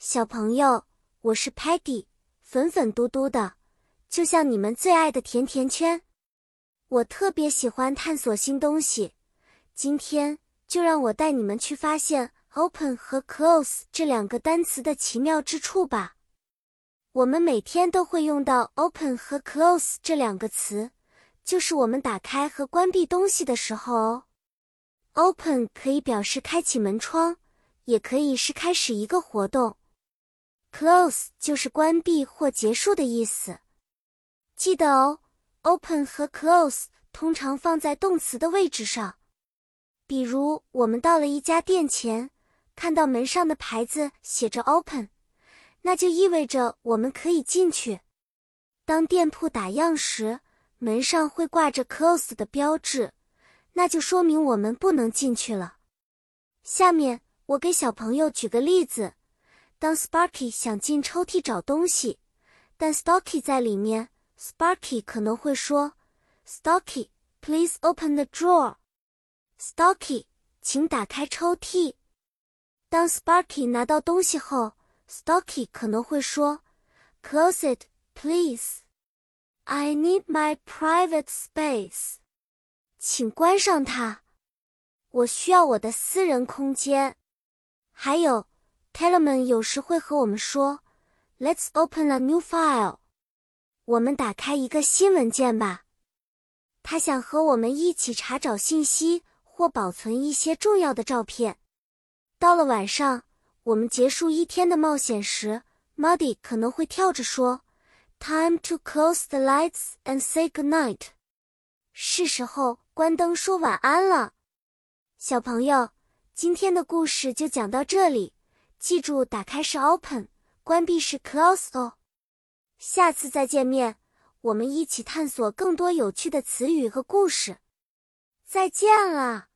小朋友，我是 Patty，粉粉嘟嘟的，就像你们最爱的甜甜圈。我特别喜欢探索新东西，今天就让我带你们去发现 “open” 和 “close” 这两个单词的奇妙之处吧。我们每天都会用到 “open” 和 “close” 这两个词，就是我们打开和关闭东西的时候哦。“open” 可以表示开启门窗，也可以是开始一个活动。Close 就是关闭或结束的意思。记得哦，open 和 close 通常放在动词的位置上。比如，我们到了一家店前，看到门上的牌子写着 open，那就意味着我们可以进去。当店铺打烊时，门上会挂着 close 的标志，那就说明我们不能进去了。下面我给小朋友举个例子。当 Sparky 想进抽屉找东西，但 Stocky 在里面，Sparky 可能会说：“Stocky, please open the drawer。” Stocky，请打开抽屉。当 Sparky 拿到东西后，Stocky 可能会说：“Close it, please. I need my private space。”请关上它，我需要我的私人空间。还有。Tellerman 有时会和我们说：“Let's open a new file。”我们打开一个新文件吧。他想和我们一起查找信息或保存一些重要的照片。到了晚上，我们结束一天的冒险时，Muddy 可能会跳着说：“Time to close the lights and say good night。”是时候关灯说晚安了。小朋友，今天的故事就讲到这里。记住，打开是 open，关闭是 close 哦。下次再见面，我们一起探索更多有趣的词语和故事。再见了。